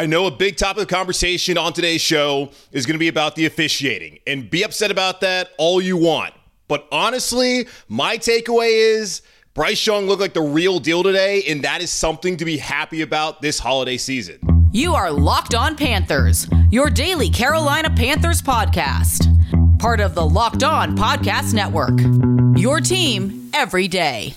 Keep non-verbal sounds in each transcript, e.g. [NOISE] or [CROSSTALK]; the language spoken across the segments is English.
I know a big topic of conversation on today's show is going to be about the officiating, and be upset about that all you want. But honestly, my takeaway is Bryce Young looked like the real deal today, and that is something to be happy about this holiday season. You are Locked On Panthers, your daily Carolina Panthers podcast. Part of the Locked On Podcast Network. Your team every day.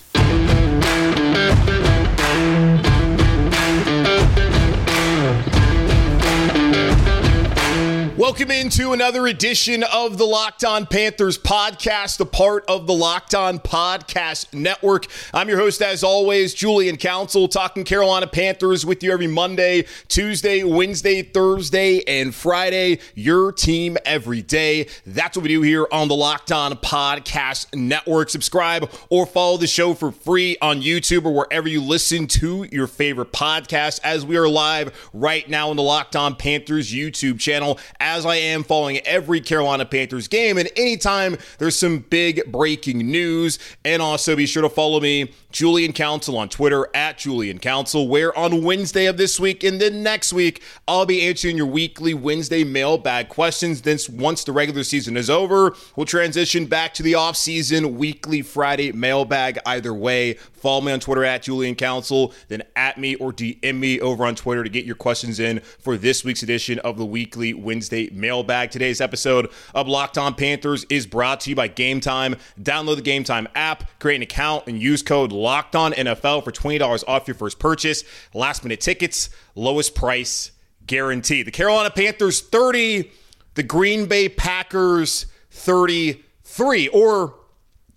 Welcome into another edition of the Locked On Panthers podcast, a part of the Locked On Podcast Network. I'm your host, as always, Julian Council, talking Carolina Panthers with you every Monday, Tuesday, Wednesday, Thursday, and Friday. Your team every day. That's what we do here on the Locked On Podcast Network. Subscribe or follow the show for free on YouTube or wherever you listen to your favorite podcast, as we are live right now on the Locked On Panthers YouTube channel as I am following every Carolina Panthers game. And anytime there's some big breaking news, and also be sure to follow me, Julian Council, on Twitter at Julian Council, where on Wednesday of this week and then next week, I'll be answering your weekly Wednesday mailbag questions. Then once the regular season is over, we'll transition back to the off-season weekly Friday mailbag. Either way, follow me on Twitter at Julian Council, then at me or DM me over on Twitter to get your questions in for this week's edition of the weekly Wednesday mailbag. Today's episode of Locked On Panthers is brought to you by Game Time. Download the Game Time app, create an account, and use code Locked On NFL for twenty dollars off your first purchase. Last minute tickets, lowest price guaranteed. The Carolina Panthers thirty, the Green Bay Packers thirty-three, or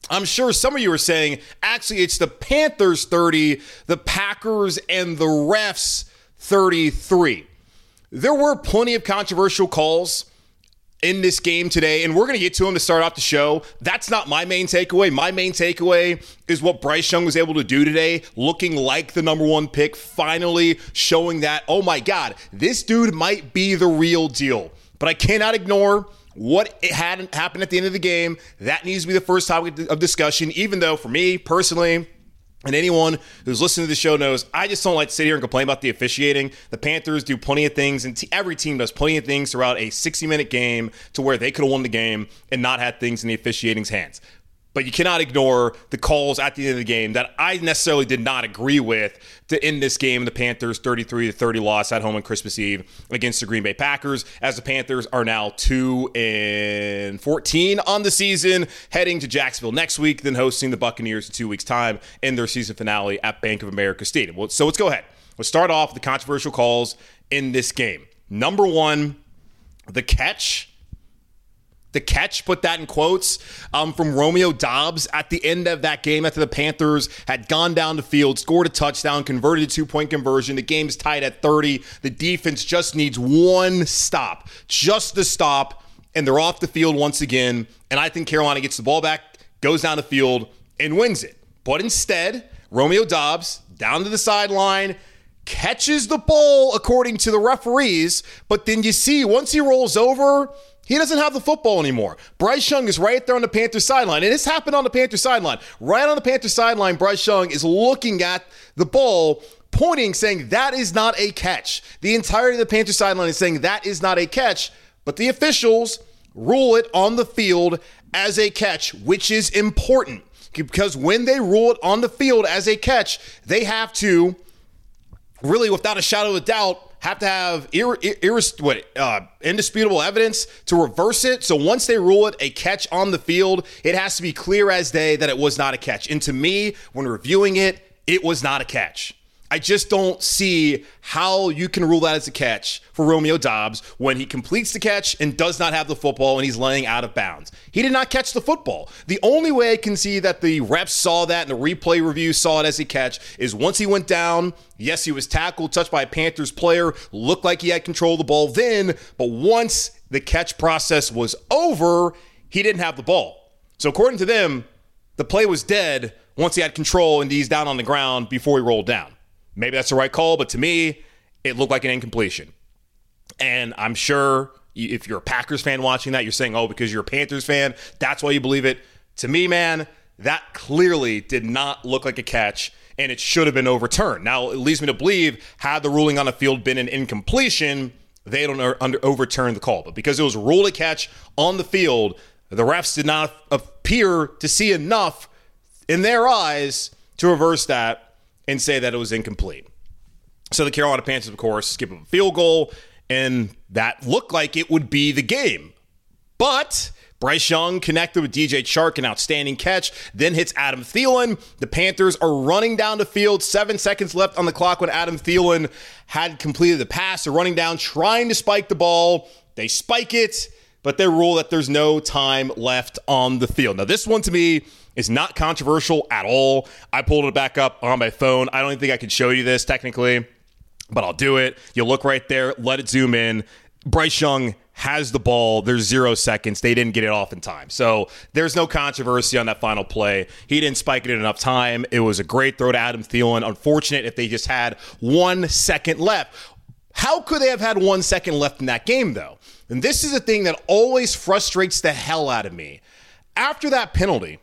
I'm sure some of you are saying, actually, it's the Panthers 30, the Packers and the refs 33. There were plenty of controversial calls in this game today, and we're going to get to them to start off the show. That's not my main takeaway. My main takeaway is what Bryce Young was able to do today, looking like the number one pick, finally showing that, oh my God, this dude might be the real deal. But I cannot ignore what hadn't happened at the end of the game. That needs to be the first topic of discussion, even though for me personally, and anyone who's listening to the show knows I just don't like to sit here and complain about the officiating. The Panthers do plenty of things, and t- every team does plenty of things throughout a 60 minute game to where they could have won the game and not had things in the officiating's hands but you cannot ignore the calls at the end of the game that I necessarily did not agree with to end this game. The Panthers 33 to 30 loss at home on Christmas Eve against the Green Bay Packers, as the Panthers are now 2 and 14 on the season, heading to Jacksonville next week, then hosting the Buccaneers in two weeks' time in their season finale at Bank of America Stadium. So let's go ahead. Let's start off with the controversial calls in this game. Number one, the catch the catch, put that in quotes, um, from Romeo Doubs at the end of that game after the Panthers had gone down the field, scored a touchdown, converted a two point conversion. The game's tied at 30. The defense just needs one stop, just the stop, and they're off the field once again. And I think Carolina gets the ball back, goes down the field, and wins it. But instead, Romeo Doubs down to the sideline, catches the ball according to the referees, but then you see once he rolls over, he doesn't have the football anymore. Bryce Young is right there on the Panthers sideline. And this happened on the Panthers sideline. Right on the Panthers sideline, Bryce Young is looking at the ball, pointing, saying that is not a catch. The entirety of the Panthers sideline is saying that is not a catch, but the officials rule it on the field as a catch, which is important because when they rule it on the field as a catch, they have to really, without a shadow of a doubt, have to have ir- ir- what, uh, indisputable evidence to reverse it. So once they rule it a catch on the field, it has to be clear as day that it was not a catch. And to me, when reviewing it, it was not a catch. I just don't see how you can rule that as a catch for Romeo Doubs when he completes the catch and does not have the football and he's laying out of bounds. He did not catch the football. The only way I can see that the refs saw that and the replay review saw it as a catch is once he went down. Yes, he was tackled, touched by a Panthers player, looked like he had control of the ball then, but once the catch process was over, he didn't have the ball. So according to them, the play was dead once he had control and he's down on the ground before he rolled down. Maybe that's the right call, but to me, it looked like an incompletion. And I'm sure if you're a Packers fan watching that, you're saying, oh, because you're a Panthers fan, that's why you believe it. To me, man, that clearly did not look like a catch and it should have been overturned. Now, it leads me to believe had the ruling on the field been an incompletion, they don't under, overturn the call. But because it was ruled a catch on the field, the refs did not appear to see enough in their eyes to reverse that and say that it was incomplete. So the Carolina Panthers, of course, skip a field goal, and that looked like it would be the game. But Bryce Young connected with DJ Chark, an outstanding catch, then hits Adam Thielen. The Panthers are running down the field, seven seconds left on the clock when Adam Thielen had completed the pass. They're running down, trying to spike the ball. They spike it, but they rule that there's no time left on the field. Now, this one to me is not controversial at all. I pulled it back up on my phone. I don't even think I can show you this technically, but I'll do it. You look right there, let it zoom in. Bryce Young has the ball. There's zero seconds. They didn't get it off in time. So there's no controversy on that final play. He didn't spike it in enough time. It was a great throw to Adam Thielen. Unfortunate if they just had one second left. How could they have had one second left in that game, though? And this is a thing that always frustrates the hell out of me. After that penalty,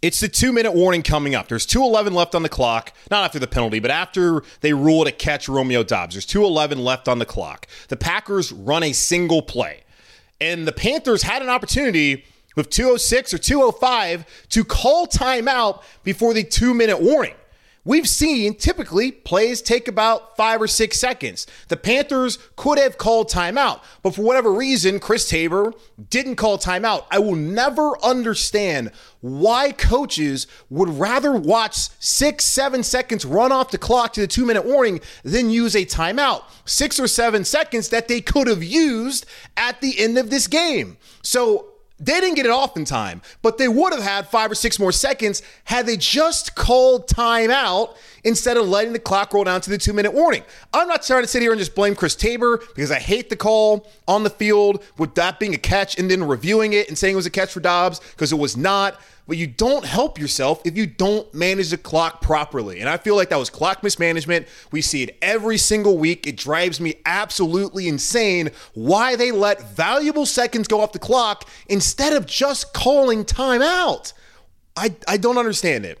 it's the two minute warning coming up. There's 2.11 left on the clock, not after the penalty, but after they rule to catch Romeo Doubs. There's 2.11 left on the clock. The Packers run a single play. And the Panthers had an opportunity with 206 or 205 to call timeout before the two minute warning. We've seen typically plays take about five or six seconds. The Panthers could have called timeout, but for whatever reason, Chris Tabor didn't call timeout. I will never understand why coaches would rather watch six, seven seconds run off the clock to the two minute warning than use a timeout. Six or seven seconds that they could have used at the end of this game. So they didn't get it off in time, but they would have had five or six more seconds had they just called timeout instead of letting the clock roll down to the two minute warning. I'm not trying to sit here and just blame Chris Tabor because I hate the call on the field with that being a catch and then reviewing it and saying it was a catch for Doubs because it was not but you don't help yourself if you don't manage the clock properly. And I feel like that was clock mismanagement. We see it every single week. It drives me absolutely insane why they let valuable seconds go off the clock instead of just calling timeout. I, I don't understand it.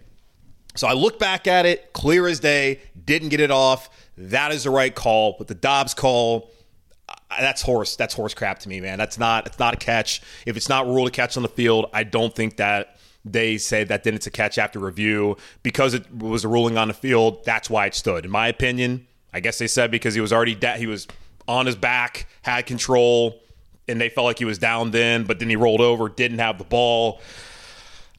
So I look back at it, clear as day, didn't get it off. That is the right call. But the Doubs call, that's horse that's horse crap to me man that's not it's not a catch if it's not ruled a catch on the field i don't think that they say that then it's a catch after review because it was a ruling on the field. That's why it stood. In my opinion, I guess they said because he was already da- he was on his back, had control, and they felt like he was down then, but then he rolled over, didn't have the ball.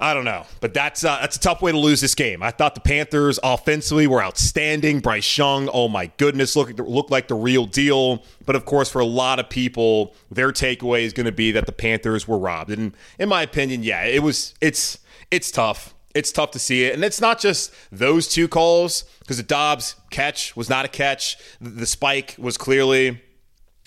I don't know, but that's uh, that's a tough way to lose this game. I thought the Panthers offensively were outstanding. Bryce Young, oh my goodness, look looked like the real deal. But of course, for a lot of people, their takeaway is going to be that the Panthers were robbed. And in my opinion, yeah, it was. It's it's tough. It's tough to see it, and it's not just those two calls because the Doubs catch was not a catch. The spike was clearly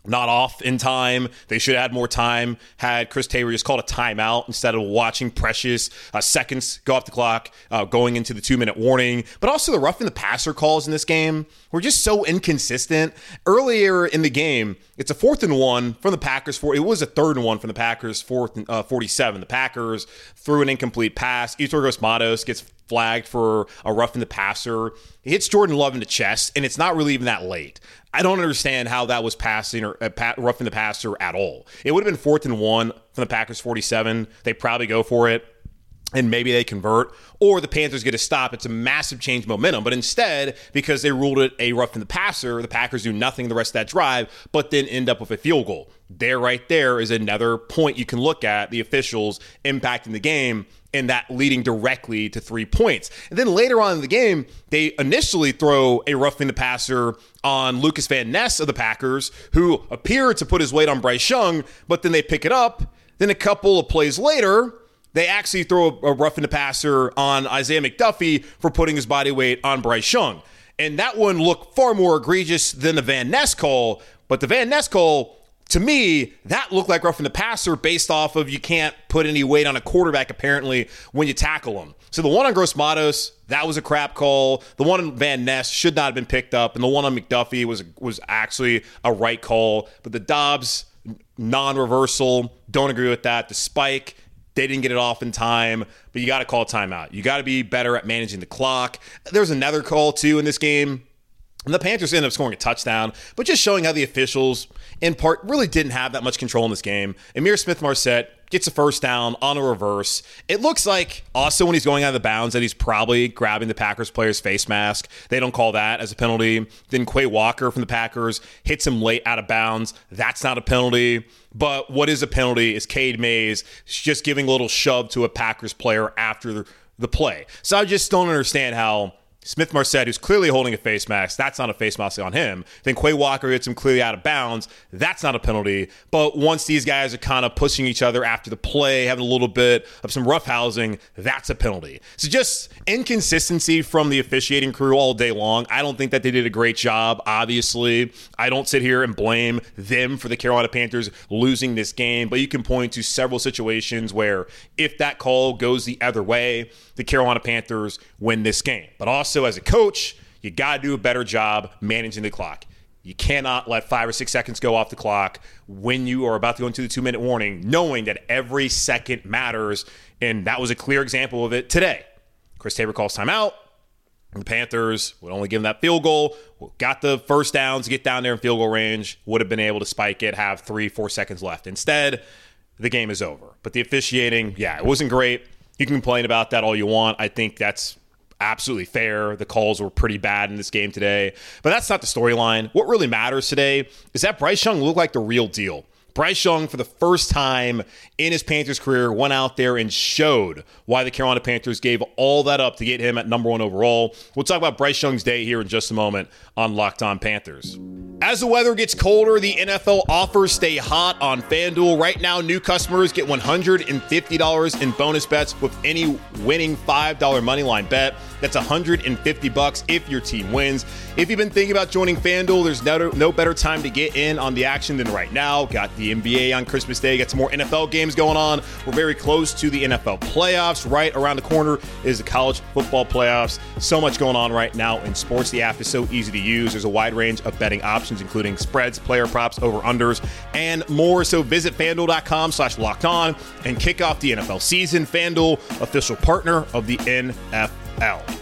not off in time. They should have had more time. Had Chris Tabor just called a timeout instead of watching precious uh, seconds go off the clock, uh, going into the two minute warning. But also the roughing the passer calls in this game were just so inconsistent. Earlier in the game, it's a fourth and one from the Packers. For it was a third and one from the Packers. Fourth and uh, forty-seven. The Packers threw an incomplete pass. Yetur Gross-Matos gets flagged for a roughing the passer. He hits Jordan Love in the chest, and it's not really even that late. I don't understand how that was passing or uh, roughing the passer at all. It would have been fourth and one from the Packers 47. They probably go for it and maybe they convert, or the Panthers get a stop. It's a massive change momentum. But instead, because they ruled it a roughing the passer, the Packers do nothing the rest of that drive, but then end up with a field goal. There, right there, is another point you can look at the officials impacting the game and that leading directly to three points. And then later on in the game, they initially throw a roughing the passer on Lukas Van Ness of the Packers, who appeared to put his weight on Bryce Young, but then they pick it up. Then a couple of plays later, they actually throw a, a roughing the passer on Isaiah McDuffie for putting his body weight on Bryce Young. And that one looked far more egregious than the Van Ness call, but the Van Ness call to me, that looked like roughing the passer based off of you can't put any weight on a quarterback apparently when you tackle him. So the one on Gross Matos, that was a crap call. The one on Van Ness should not have been picked up, and the one on McDuffie was was actually a right call. But the Doubs non-reversal, don't agree with that. The spike, they didn't get it off in time, but you got to call timeout. You got to be better at managing the clock. There's another call too in this game and the Panthers ended up scoring a touchdown, but just showing how the officials, in part, really didn't have that much control in this game. Ihmir Smith-Marsette gets a first down on a reverse. It looks like also when he's going out of the bounds that he's probably grabbing the Packers player's face mask. They don't call that as a penalty. Then Quay Walker from the Packers hits him late out of bounds. That's not a penalty. But what is a penalty is Cade Mays just giving a little shove to a Packers player after the play. So I just don't understand how Smith-Marsette, who's clearly holding a face mask, that's not a face mask on him. Then Quay Walker hits him clearly out of bounds. That's not a penalty. But once these guys are kind of pushing each other after the play, having a little bit of some roughhousing, that's a penalty. So just inconsistency from the officiating crew all day long. I don't think that they did a great job, obviously. I don't sit here and blame them for the Carolina Panthers losing this game, but you can point to several situations where if that call goes the other way, the Carolina Panthers win this game. But also, as a coach, you got to do a better job managing the clock. You cannot let five or six seconds go off the clock when you are about to go into the two minute warning, knowing that every second matters. And that was a clear example of it today. Chris Tabor calls timeout. The Panthers would only give him that field goal. Got the first downs, get down there in field goal range, would have been able to spike it, have three, four seconds left. Instead, the game is over. But the officiating, yeah, it wasn't great. You can complain about that all you want. I think that's absolutely fair. The calls were pretty bad in this game today, but that's not the storyline. What really matters today is that Bryce Young looked like the real deal. Bryce Young, for the first time in his Panthers career, went out there and showed why the Carolina Panthers gave all that up to get him at number one overall. We'll talk about Bryce Young's day here in just a moment on Locked On Panthers. As the weather gets colder, the NFL offers stay hot on FanDuel. Right now, new customers get $150 in bonus bets with any winning $5 moneyline bet. That's 150 bucks if your team wins. If you've been thinking about joining FanDuel, there's no, no better time to get in on the action than right now. Got the NBA on Christmas Day, got some more NFL games going on. We're very close to the NFL playoffs. Right around the corner is the college football playoffs. So much going on right now in sports. The app is so easy to use. There's a wide range of betting options including spreads, player props, over unders, and more. So visit fanduel.com slash locked on and kick off the NFL season. FanDuel, official partner of the NFL out.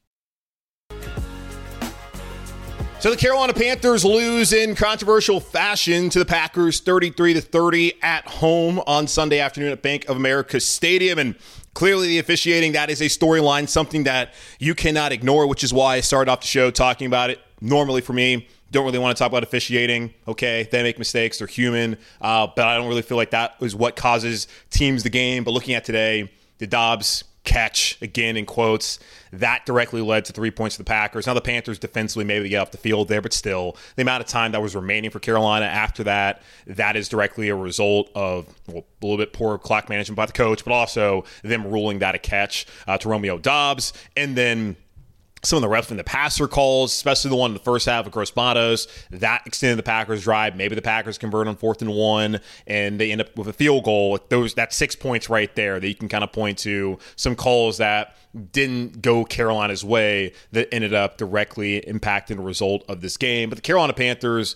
So the Carolina Panthers lose in controversial fashion to the Packers 33 to 30 at home on Sunday afternoon at Bank of America Stadium and clearly the officiating that is a storyline something that you cannot ignore which is why I started off the show talking about it. Normally for me don't really want to talk about officiating. Okay, they make mistakes; they're human. Uh, but I don't really feel like that is what causes teams the game. But looking at today, the Doubs catch again in quotes that directly led to three points for the Packers. Now the Panthers defensively maybe get off the field there, but still the amount of time that was remaining for Carolina after that that is directly a result of well, a little bit poor clock management by the coach, but also them ruling that a catch uh, to Romeo Doubs, and then some of the refs in the passer calls, especially the one in the first half of Gross Matos, that extended the Packers' drive. Maybe the Packers convert on fourth and one, and they end up with a field goal. Those that six points right there that you can kind of point to some calls that didn't go Carolina's way that ended up directly impacting the result of this game. But the Carolina Panthers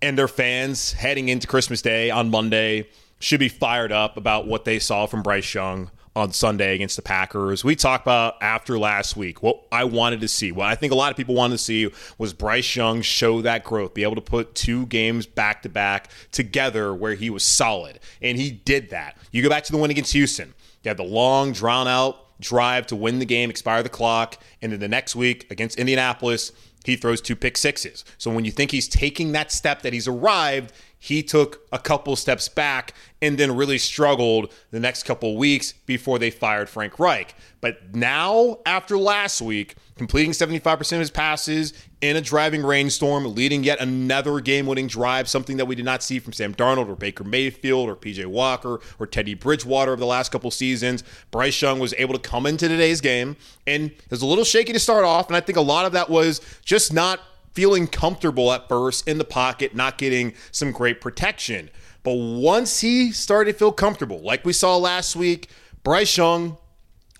and their fans heading into Christmas Day on Monday should be fired up about what they saw from Bryce Young on Sunday against the Packers. We talked about after last week what I wanted to see. What I think a lot of people wanted to see was Bryce Young show that growth, be able to put two games back to back together where he was solid. And he did that. You go back to the win against Houston. You had the long, drawn out drive to win the game, expire the clock, and then the next week against Indianapolis, he throws two pick sixes. So when you think he's taking that step that he's arrived, he took a couple steps back and then really struggled the next couple weeks before they fired Frank Reich. But now, after last week, completing 75% of his passes in a driving rainstorm, leading yet another game winning drive, something that we did not see from Sam Darnold or Baker Mayfield or PJ Walker or Teddy Bridgewater over the last couple seasons. Bryce Young was able to come into today's game and was a little shaky to start off. And I think a lot of that was just not feeling comfortable at first in the pocket, not getting some great protection. But once he started to feel comfortable, like we saw last week, Bryce Young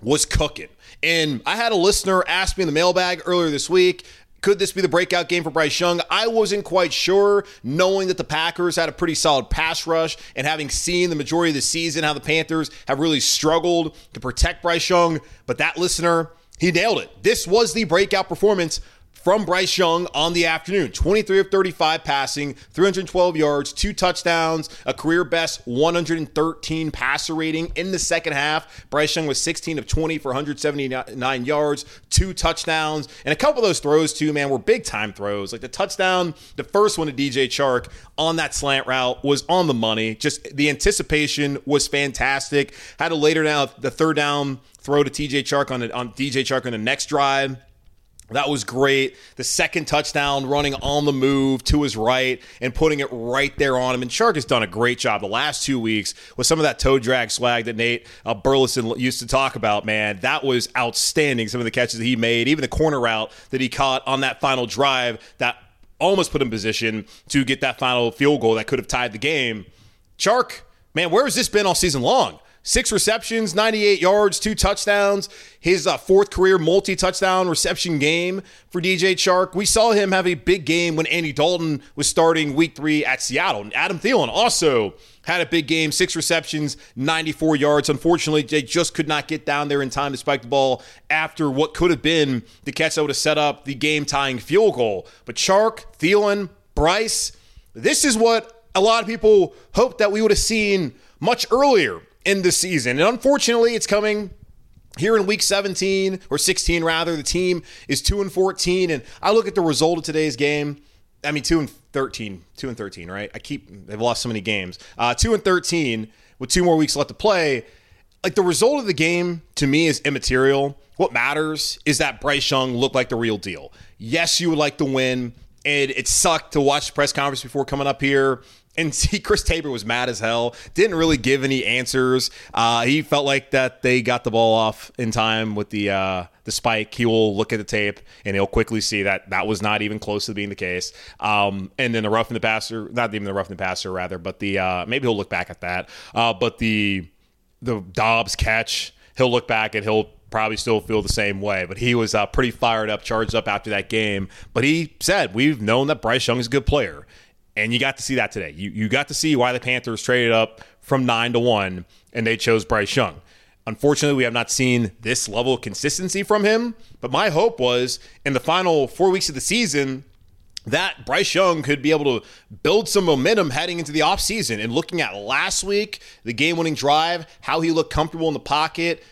was cooking. And I had a listener ask me in the mailbag earlier this week, could this be the breakout game for Bryce Young? I wasn't quite sure, knowing that the Packers had a pretty solid pass rush and having seen the majority of the season how the Panthers have really struggled to protect Bryce Young. But that listener, he nailed it. This was the breakout performance from Bryce Young on the afternoon 23 of 35 passing, 312 yards, two touchdowns, a career best 113 passer rating in the second half. Bryce Young was 16 of 20 for 179 yards, two touchdowns, and a couple of those throws, too, man, were big time throws. Like the touchdown, the first one to DJ Chark on that slant route was on the money. Just the anticipation was fantastic. Had a later down, the third down throw to TJ Chark on, on DJ Chark on the next drive that was great. The second touchdown running on the move to his right and putting it right there on him. And Chark has done a great job the last two weeks with some of that toe drag swag that Nate uh, Burleson used to talk about, man. That was outstanding. Some of the catches that he made, even the corner route that he caught on that final drive that almost put him in position to get that final field goal that could have tied the game. Chark, man, where has this been all season long? Six receptions, 98 yards, two touchdowns. His uh, fourth career multi touchdown reception game for DJ Chark. We saw him have a big game when Andy Dalton was starting week three at Seattle. And Adam Thielen also had a big game, six receptions, 94 yards. Unfortunately, they just could not get down there in time to spike the ball after what could have been the catch that would have set up the game tying field goal. But Chark, Thielen, Bryce, this is what a lot of people hoped that we would have seen much earlier in the season. And unfortunately, it's coming here in week 17 or 16 rather. The team is 2 and 14 and I look at the result of today's game. I mean 2 and 13, 2 and 13, right? I keep they've lost so many games. Uh 2 and 13 with two more weeks left to play. Like the result of the game to me is immaterial. What matters is that Bryce Young looked like the real deal. Yes, you would like to win. And it sucked to watch the press conference before coming up here and [LAUGHS] see Chris Tabor was mad as hell. Didn't really give any answers. Uh, he felt like that they got the ball off in time with the uh, the spike. He will look at the tape and he'll quickly see that that was not even close to being the case. Um, and then the rough in the passer, not even the rough in the passer, rather, but the uh, maybe he'll look back at that. Uh, but the the Doubs catch, he'll look back and he'll probably still feel the same way. But he was uh, pretty fired up, charged up after that game. But he said, We've known that Bryce Young is a good player. And you got to see that today. You, you got to see why the Panthers traded up from nine to one and they chose Bryce Young. Unfortunately, we have not seen this level of consistency from him. But my hope was in the final four weeks of the season that Bryce Young could be able to build some momentum heading into the offseason. And looking at last week, the game winning drive, how he looked comfortable in the pocket,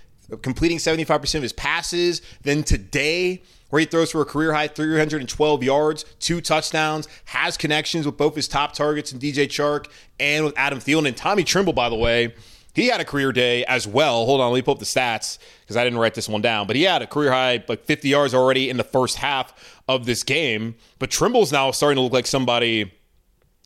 completing 75% of his passes. Then today, where he throws for a career high 312 yards, two touchdowns, has connections with both his top targets and DJ Chark and with Adam Thielen. And Tommy Tremble, by the way, he had a career day as well. Hold on, let me pull up the stats because I didn't write this one down. But he had a career high, like 50 yards already in the first half of this game. But Tremble's now starting to look like somebody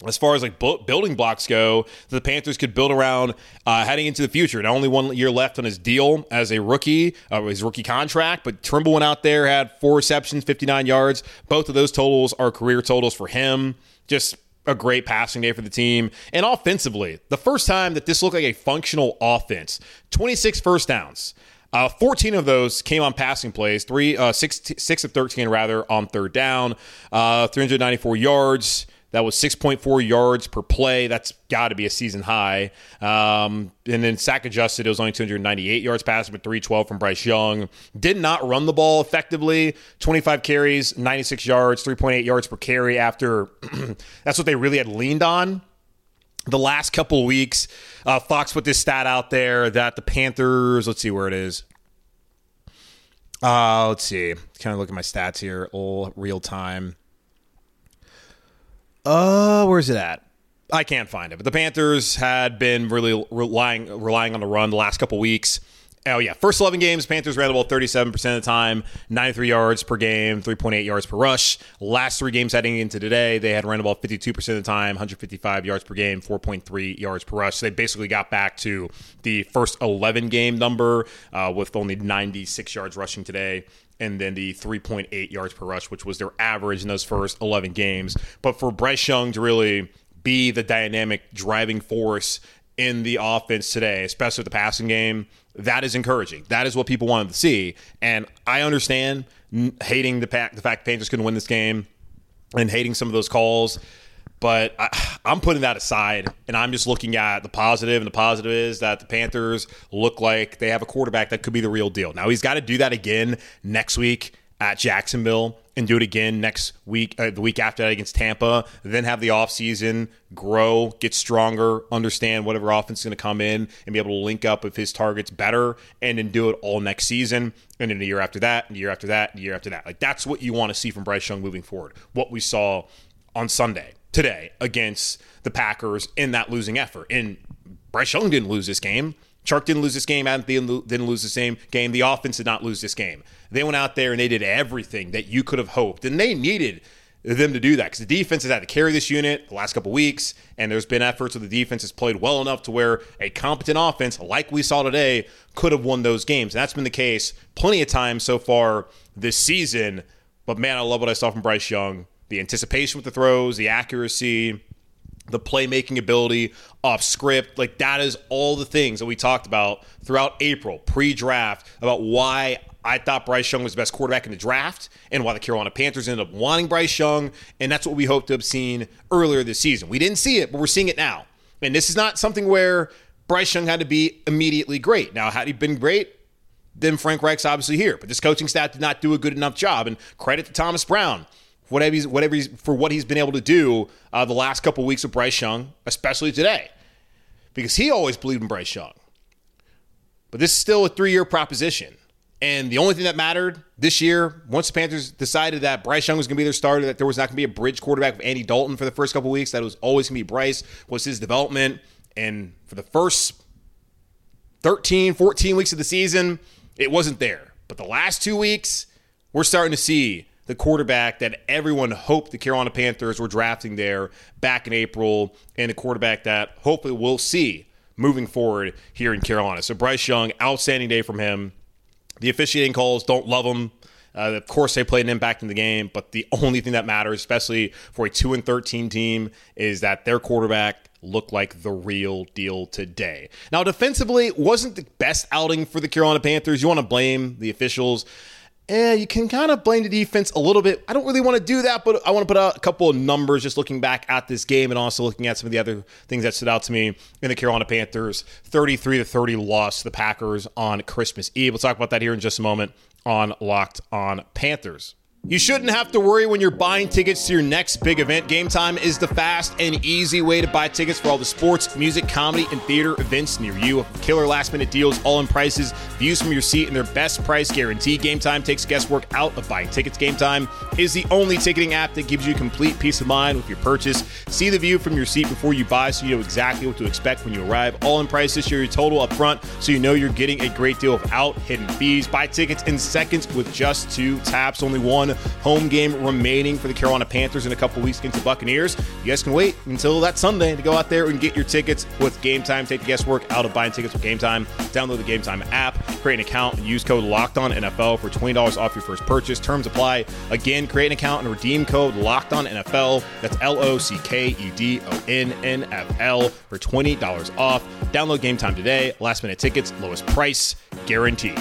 as far as like building blocks go, the Panthers could build around uh, heading into the future. Not only one year left on his deal as a rookie, uh, his rookie contract, but Tremble went out there, had four receptions, 59 yards. Both of those totals are career totals for him. Just a great passing day for the team. And offensively, the first time that this looked like a functional offense 26 first downs. Uh, 14 of those came on passing plays, three, uh, six, six of 13 rather on third down, uh, 394 yards. That was 6.4 yards per play. That's got to be a season high. Um, and then sack adjusted, it was only 298 yards passing, but 312 from Bryce Young. Did not run the ball effectively. 25 carries, 96 yards, 3.8 yards per carry after [CLEARS THROAT] that's what they really had leaned on the last couple weeks. Uh, Fox put this stat out there that the Panthers, let's see where it is. Uh, let's see. Kind of look at my stats here, all real time. Uh, where's it at? I can't find it. But the Panthers had been really relying relying on the run the last couple weeks. Oh yeah, first 11 games, Panthers ran the ball 37% of the time, 93 yards per game, 3.8 yards per rush. Last three games heading into today, they had ran the ball 52% of the time, 155 yards per game, 4.3 yards per rush. So they basically got back to the first 11 game number uh, with only 96 yards rushing today and then the 3.8 yards per rush, which was their average in those first 11 games. But for Bryce Young to really be the dynamic driving force in the offense today, especially the passing game, that is encouraging. That is what people wanted to see. And I understand hating the, pack, the fact the Panthers couldn't win this game and hating some of those calls. But I, am putting that aside, and I'm just looking at the positive. And the positive is that the Panthers look like they have a quarterback that could be the real deal. Now he's got to do that again next week at Jacksonville and do it again next week, uh, the week after that against Tampa. Then have the offseason grow, get stronger, understand whatever offense is going to come in, and be able to link up with his targets better, and then do it all next season, and then a year after that, and the year after that, and the year after that. Like that's what you want to see from Bryce Young moving forward. What we saw on Sunday, today against the Packers in that losing effort. And Bryce Young didn't lose this game. Chark didn't lose this game. Adam didn't lose the same game. The offense did not lose this game. They went out there and they did everything that you could have hoped, and they needed them to do that because the defense has had to carry this unit the last couple weeks, and there's been efforts where the defense has played well enough to where a competent offense, like we saw today, could have won those games. And that's been the case plenty of times so far this season. But man, I love what I saw from Bryce Young. The anticipation with the throws, the accuracy, the playmaking ability off script. Like that is all the things that we talked about throughout April, pre draft, about why I thought Bryce Young was the best quarterback in the draft and why the Carolina Panthers ended up wanting Bryce Young. And that's what we hoped to have seen earlier this season. We didn't see it, but we're seeing it now. And this is not something where Bryce Young had to be immediately great. Now, had he been great, then Frank Reich's obviously here. But this coaching staff did not do a good enough job. And credit to Thomas Brown whatever he's, whatever he's, for what he's been able to do uh, the last couple weeks with Bryce Young, especially today, because he always believed in Bryce Young. But this is still a three-year proposition. And the only thing that mattered this year, once the Panthers decided that Bryce Young was going to be their starter, that there was not going to be a bridge quarterback with Andy Dalton for the first couple weeks, that was always going to be Bryce, was his development. And for the first 13, 14 weeks of the season, it wasn't there. But the last two weeks, we're starting to see the quarterback that everyone hoped the Carolina Panthers were drafting there back in April, and the quarterback that hopefully we'll see moving forward here in Carolina. So Bryce Young, outstanding day from him. The officiating calls don't love them. Uh, of course, they played an impact in the game, but the only thing that matters, especially for a two and thirteen team, is that their quarterback looked like the real deal today. Now, defensively, wasn't the best outing for the Carolina Panthers. You want to blame the officials eh, you can kind of blame the defense a little bit. I don't really want to do that, but I want to put out a couple of numbers just looking back at this game and also looking at some of the other things that stood out to me in the Carolina Panthers 33 to 30 loss to the Packers on Christmas Eve. We'll talk about that here in just a moment on Locked on Panthers. You shouldn't have to worry when you're buying tickets to your next big event. Game Time is the fast and easy way to buy tickets for all the sports, music, comedy, and theater events near you. Killer last minute deals, all in prices, views from your seat, and their best price guarantee. Game Time takes guesswork out of buying tickets. Game Time is the only ticketing app that gives you complete peace of mind with your purchase. See the view from your seat before you buy so you know exactly what to expect when you arrive. All in prices, share your total up front so you know you're getting a great deal without hidden fees. Buy tickets in seconds with just two taps. Only one home game remaining for the Carolina Panthers in a couple weeks against the Buccaneers. You guys can wait until that Sunday to go out there and get your tickets with Game Time. Take the guesswork out of buying tickets with Game Time. Download the Game Time app, create an account, and use code Locked On NFL for twenty dollars off your first purchase. Terms apply. Again, create an account and redeem code Locked On NFL. That's L O C K E D O N N F L for twenty dollars off. Download Game Time today. Last minute tickets, lowest price guaranteed.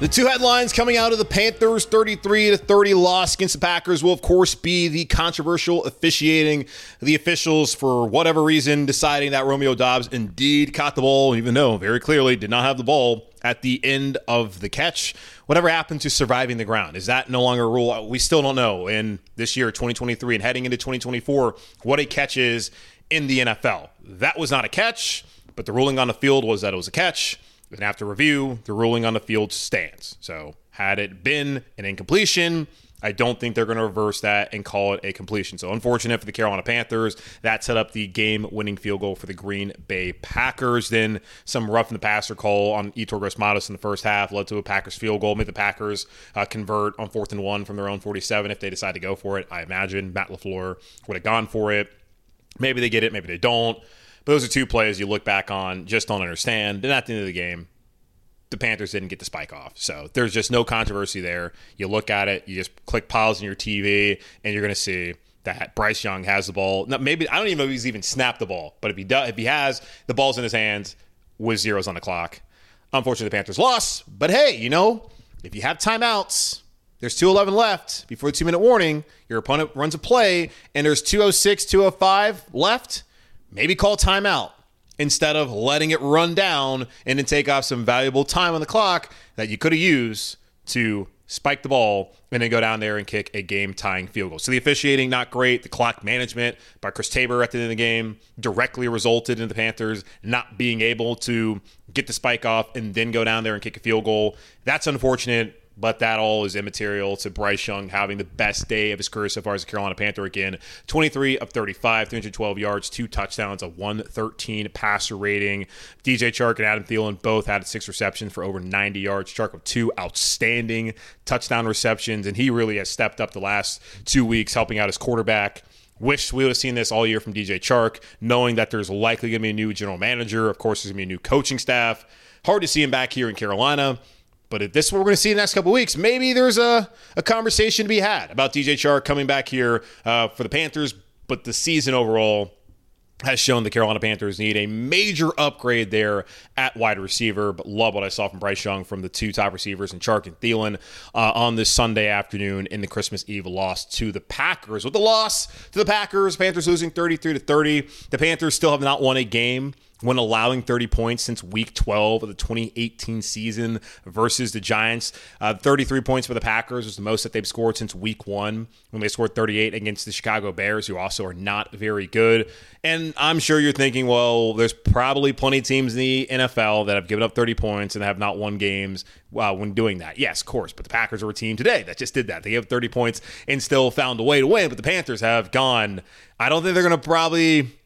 The two headlines coming out of the Panthers 33 to 30 loss against the Packers will, of course, be the controversial officiating. The officials, for whatever reason, deciding that Romeo Doubs indeed caught the ball, even though very clearly did not have the ball at the end of the catch. Whatever happened to surviving the ground? Is that no longer a rule? We still don't know in this year, 2023, and heading into 2024, what a catch is in the NFL. That was not a catch, but the ruling on the field was that it was a catch. And after review, the ruling on the field stands. So, had it been an incompletion, I don't think they're going to reverse that and call it a completion. So, unfortunate for the Carolina Panthers. That set up the game winning field goal for the Green Bay Packers. Then, some rough in the passer call on Yetur Gross-Matos in the first half led to a Packers field goal. Made the Packers uh, convert on fourth and one from their own 47 if they decide to go for it. I imagine Matt LaFleur would have gone for it. Maybe they get it, maybe they don't. Those are two plays you look back on, just don't understand. And at the end of the game, the Panthers didn't get the spike off. So there's just no controversy there. You look at it, you just click pause on your TV, and you're going to see that Bryce Young has the ball. Now, maybe I don't even know if he's even snapped the ball, but if he does, if he has the balls in his hands with zeros on the clock, unfortunately the Panthers lost. But hey, you know, if you have timeouts, there's 211 left before the two minute warning. Your opponent runs a play, and there's 206, 205 left maybe call timeout instead of letting it run down and then take off some valuable time on the clock that you could have used to spike the ball and then go down there and kick a game tying field goal. So the officiating, not great. The clock management by Chris Tabor at the end of the game directly resulted in the Panthers not being able to get the spike off and then go down there and kick a field goal. That's unfortunate but that all is immaterial to Bryce Young having the best day of his career so far as a Carolina Panther again. 23 of 35, 312 yards, two touchdowns, a 113 passer rating. DJ Chark and Adam Thielen both had six receptions for over 90 yards. Chark with two outstanding touchdown receptions, and he really has stepped up the last two weeks helping out his quarterback. Wish we would have seen this all year from DJ Chark, knowing that there's likely going to be a new general manager. Of course, there's going to be a new coaching staff. Hard to see him back here in Carolina. But if this is what we're going to see in the next couple weeks, maybe there's a, a conversation to be had about DJ Chark coming back here uh, for the Panthers. But the season overall has shown the Carolina Panthers need a major upgrade there at wide receiver. But love what I saw from Bryce Young from the two top receivers and Chark and Thielen uh, on this Sunday afternoon in the Christmas Eve loss to the Packers. With the loss to the Packers, Panthers losing 33 to 30. The Panthers still have not won a game when allowing 30 points since week 12 of the 2018 season versus the Giants. Uh, 33 points for the Packers was the most that they've scored since week one when they scored 38 against the Chicago Bears, who also are not very good. And I'm sure you're thinking, well, there's probably plenty of teams in the NFL that have given up 30 points and have not won games uh, when doing that. Yes, of course, but the Packers are a team today that just did that. They gave 30 points and still found a way to win, but the Panthers have gone. I don't think they're going to probably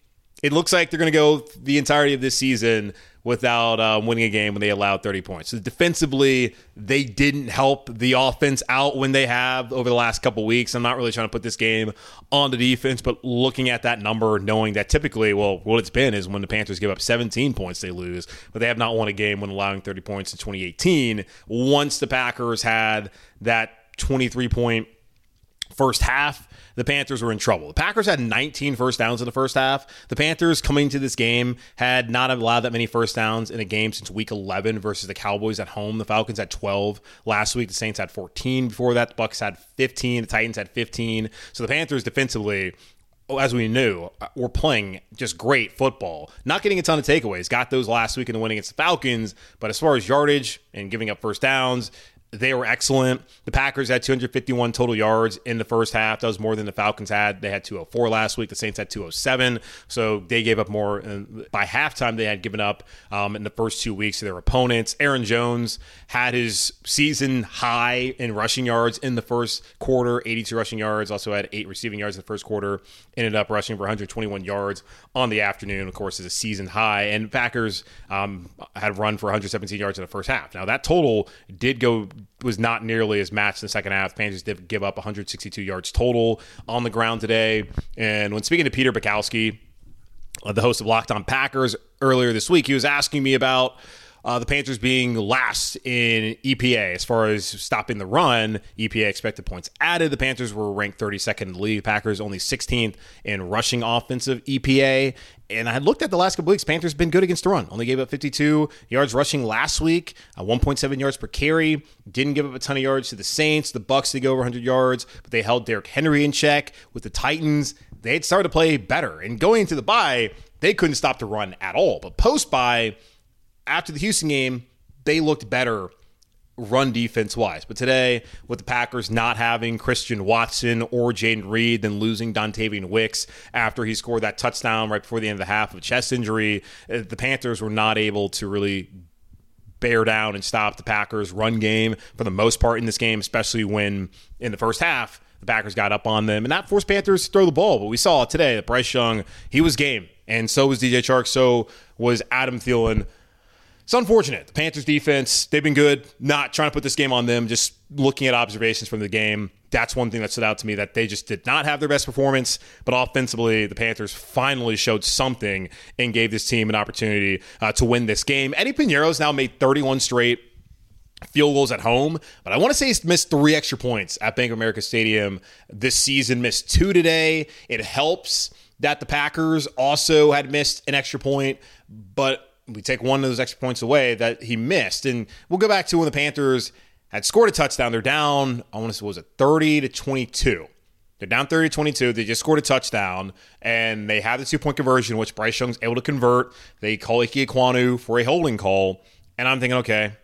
it looks like they're going to go the entirety of this season without uh, winning a game when they allowed 30 points. So defensively, they didn't help the offense out when they have over the last couple weeks. I'm not really trying to put this game on the defense, but looking at that number, knowing that typically, well, what it's been is when the Panthers give up 17 points, they lose, but they have not won a game when allowing 30 points in 2018. Once the Packers had that 23 point first half, the Panthers were in trouble. The Packers had 19 first downs in the first half. The Panthers coming to this game had not allowed that many first downs in a game since week 11 versus the Cowboys at home. The Falcons had 12 last week. The Saints had 14 before that. The Bucks had 15. The Titans had 15. So the Panthers defensively oh, as we knew, uh, were playing just great football. Not getting a ton of takeaways. Got those last week in the win against the Falcons, but as far as yardage and giving up first downs, they were excellent. The Packers had 251 total yards in the first half. That was more than the Falcons had. They had 204 last week. The Saints had 207. So they gave up more. And by halftime, they had given up um, in the first two weeks to their opponents. Aaron Jones had his season high in rushing yards in the first quarter 82 rushing yards. Also had eight receiving yards in the first quarter. Ended up rushing for 121 yards on the afternoon, of course, is a season high. And Packers um, had run for 117 yards in the first half. Now, that total did go was not nearly as matched in the second half. Panthers did give up 162 yards total on the ground today. And when speaking to Peter Bukowski, uh, the host of Locked On Packers earlier this week, he was asking me about uh, the Panthers being last in EPA as far as stopping the run, EPA expected points added. The Panthers were ranked 32nd in the league. Packers only 16th in rushing offensive EPA. And I had looked at the last couple weeks. Panthers been good against the run. Only gave up 52 yards rushing last week, uh, 1.7 yards per carry. Didn't give up a ton of yards to the Saints. The Bucks did go over 100 yards, but they held Derrick Henry in check. With the Titans, they had started to play better. And going into the bye, they couldn't stop the run at all. But post bye, after the Houston game, they looked better run defense wise. But today, with the Packers not having Christian Watson or Jayden Reed, then losing Dontayvion Wicks after he scored that touchdown right before the end of the half of a chest injury, uh, the Panthers were not able to really bear down and stop the Packers' run game for the most part in this game, especially when in the first half the Packers got up on them and that forced Panthers to throw the ball. But we saw today that Bryce Young, he was game, and so was DJ Chark, so was Adam Thielen. It's unfortunate. The Panthers defense, they've been good. Not trying to put this game on them, just looking at observations from the game. That's one thing that stood out to me that they just did not have their best performance. But offensively, the Panthers finally showed something and gave this team an opportunity uh, to win this game. Eddie Piñeiro's now made 31 straight field goals at home, but I want to say he's missed three extra points at Bank of America Stadium this season. Missed two today. It helps that the Packers also had missed an extra point, but we take one of those extra points away that he missed. And we'll go back to when the Panthers had scored a touchdown. They're down, I want to say, was it 30 to 22? They're down 30 to 22. They just scored a touchdown, and they have the two point conversion, which Bryce Young's able to convert. They call Ike Ekwonu for a holding call. And I'm thinking, okay,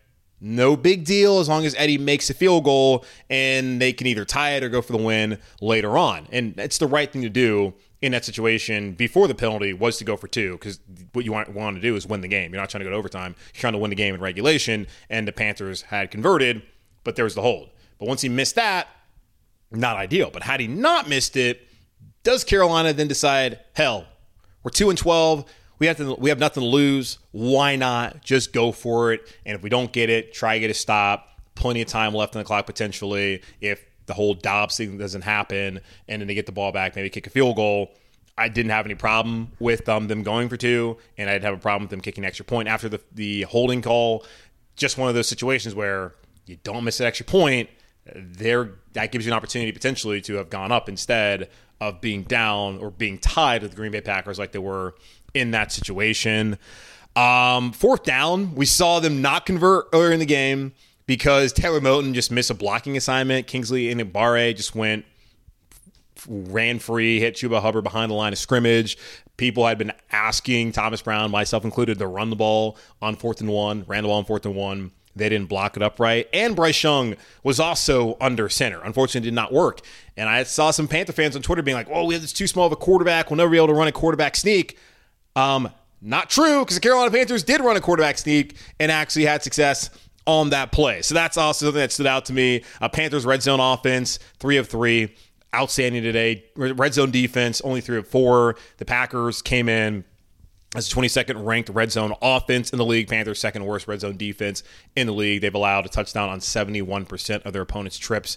no big deal as long as Eddie makes a field goal and they can either tie it or go for the win later on. And it's the right thing to do in that situation before the penalty was to go for two because what you want, want to do is win the game. You're not trying to go to overtime. You're trying to win the game in regulation. And the Panthers had converted, but there was the hold. But once he missed that, not ideal. But had he not missed it, does Carolina then decide, hell, we're two and twelve. We have to, we have nothing to lose. Why not just go for it? And if we don't get it, try to get a stop. Plenty of time left on the clock potentially. If the whole Doubs thing doesn't happen, and then they get the ball back, maybe kick a field goal. I didn't have any problem with um, them going for two, and I'd have a problem with them kicking an extra point after the the holding call. Just one of those situations where you don't miss an extra point. There, that gives you an opportunity potentially to have gone up instead of being down or being tied with the Green Bay Packers like they were in that situation. Um, fourth down, we saw them not convert earlier in the game because Taylor Moton just missed a blocking assignment. Kingsley Enagbare just went ran free, hit Chuba Hubbard behind the line of scrimmage. People had been asking Thomas Brown, myself included, to run the ball on fourth and one, ran the ball on fourth and one. They didn't block it up right. And Bryce Young was also under center. Unfortunately, it did not work. And I saw some Panther fans on Twitter being like, oh, we have this too small of a quarterback. We'll never be able to run a quarterback sneak. Um, not true, because the Carolina Panthers did run a quarterback sneak and actually had success on that play. So that's also something that stood out to me. Uh, Panthers red zone offense, three of three, outstanding today. Red zone defense, only three of four. The Packers came in as 22nd ranked red zone offense in the league. Panthers second worst red zone defense in the league. They've allowed a touchdown on 71% of their opponents' trips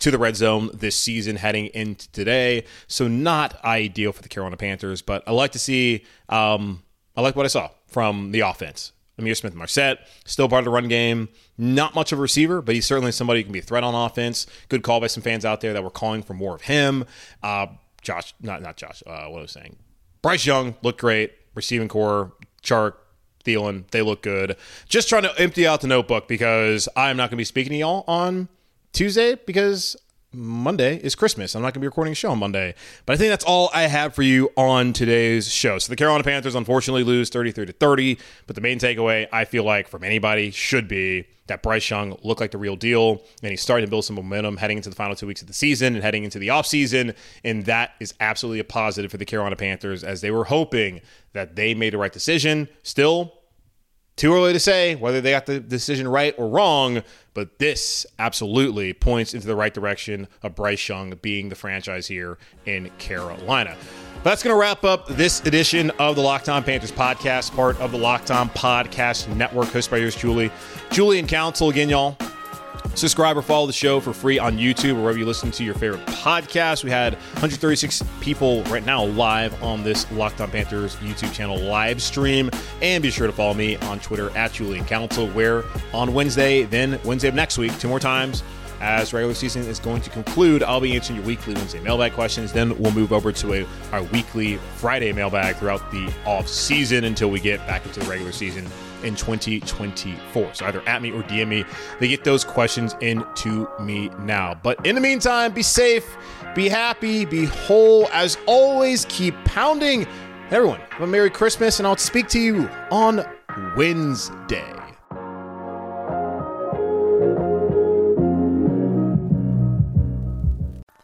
to the red zone this season heading into today. So not ideal for the Carolina Panthers, but I like to see um, I like what I saw from the offense. Ihmir Smith Marsette, still part of the run game. Not much of a receiver, but he's certainly somebody who can be a threat on offense. Good call by some fans out there that were calling for more of him. Uh, Josh, not not Josh. Uh, what I was saying? Bryce Young looked great. Receiving corps, Chark, Thielen, they look good. Just trying to empty out the notebook because I'm not going to be speaking to y'all on Tuesday because Monday is Christmas. I'm not going to be recording a show on Monday. But I think that's all I have for you on today's show. So the Carolina Panthers unfortunately lose 33 to 30. But the main takeaway, I feel like, from anybody should be that Bryce Young looked like the real deal. And he's starting to build some momentum heading into the final two weeks of the season and heading into the offseason. And that is absolutely a positive for the Carolina Panthers as they were hoping that they made the right decision. Still, too early to say whether they got the decision right or wrong, but this absolutely points into the right direction of Bryce Young being the franchise here in Carolina. That's going to wrap up this edition of the Locked On Panthers podcast, part of the Locked On Podcast Network, hosted by yours, Julie. Julian Council, again, y'all. Subscribe or follow the show for free on YouTube or wherever you listen to your favorite podcast. We had 136 people right now live on this Locked On Panthers YouTube channel live stream. And be sure to follow me on Twitter at Julian Council, where on Wednesday, then Wednesday of next week, two more times, as regular season is going to conclude, I'll be answering your weekly Wednesday mailbag questions. Then we'll move over to a, our weekly Friday mailbag throughout the off season until we get back into the regular season in 2024. So either at me or DM me, they get those questions into me now. But in the meantime, be safe, be happy, be whole. As always, keep pounding. Everyone, have a Merry Christmas, and I'll speak to you on Wednesday.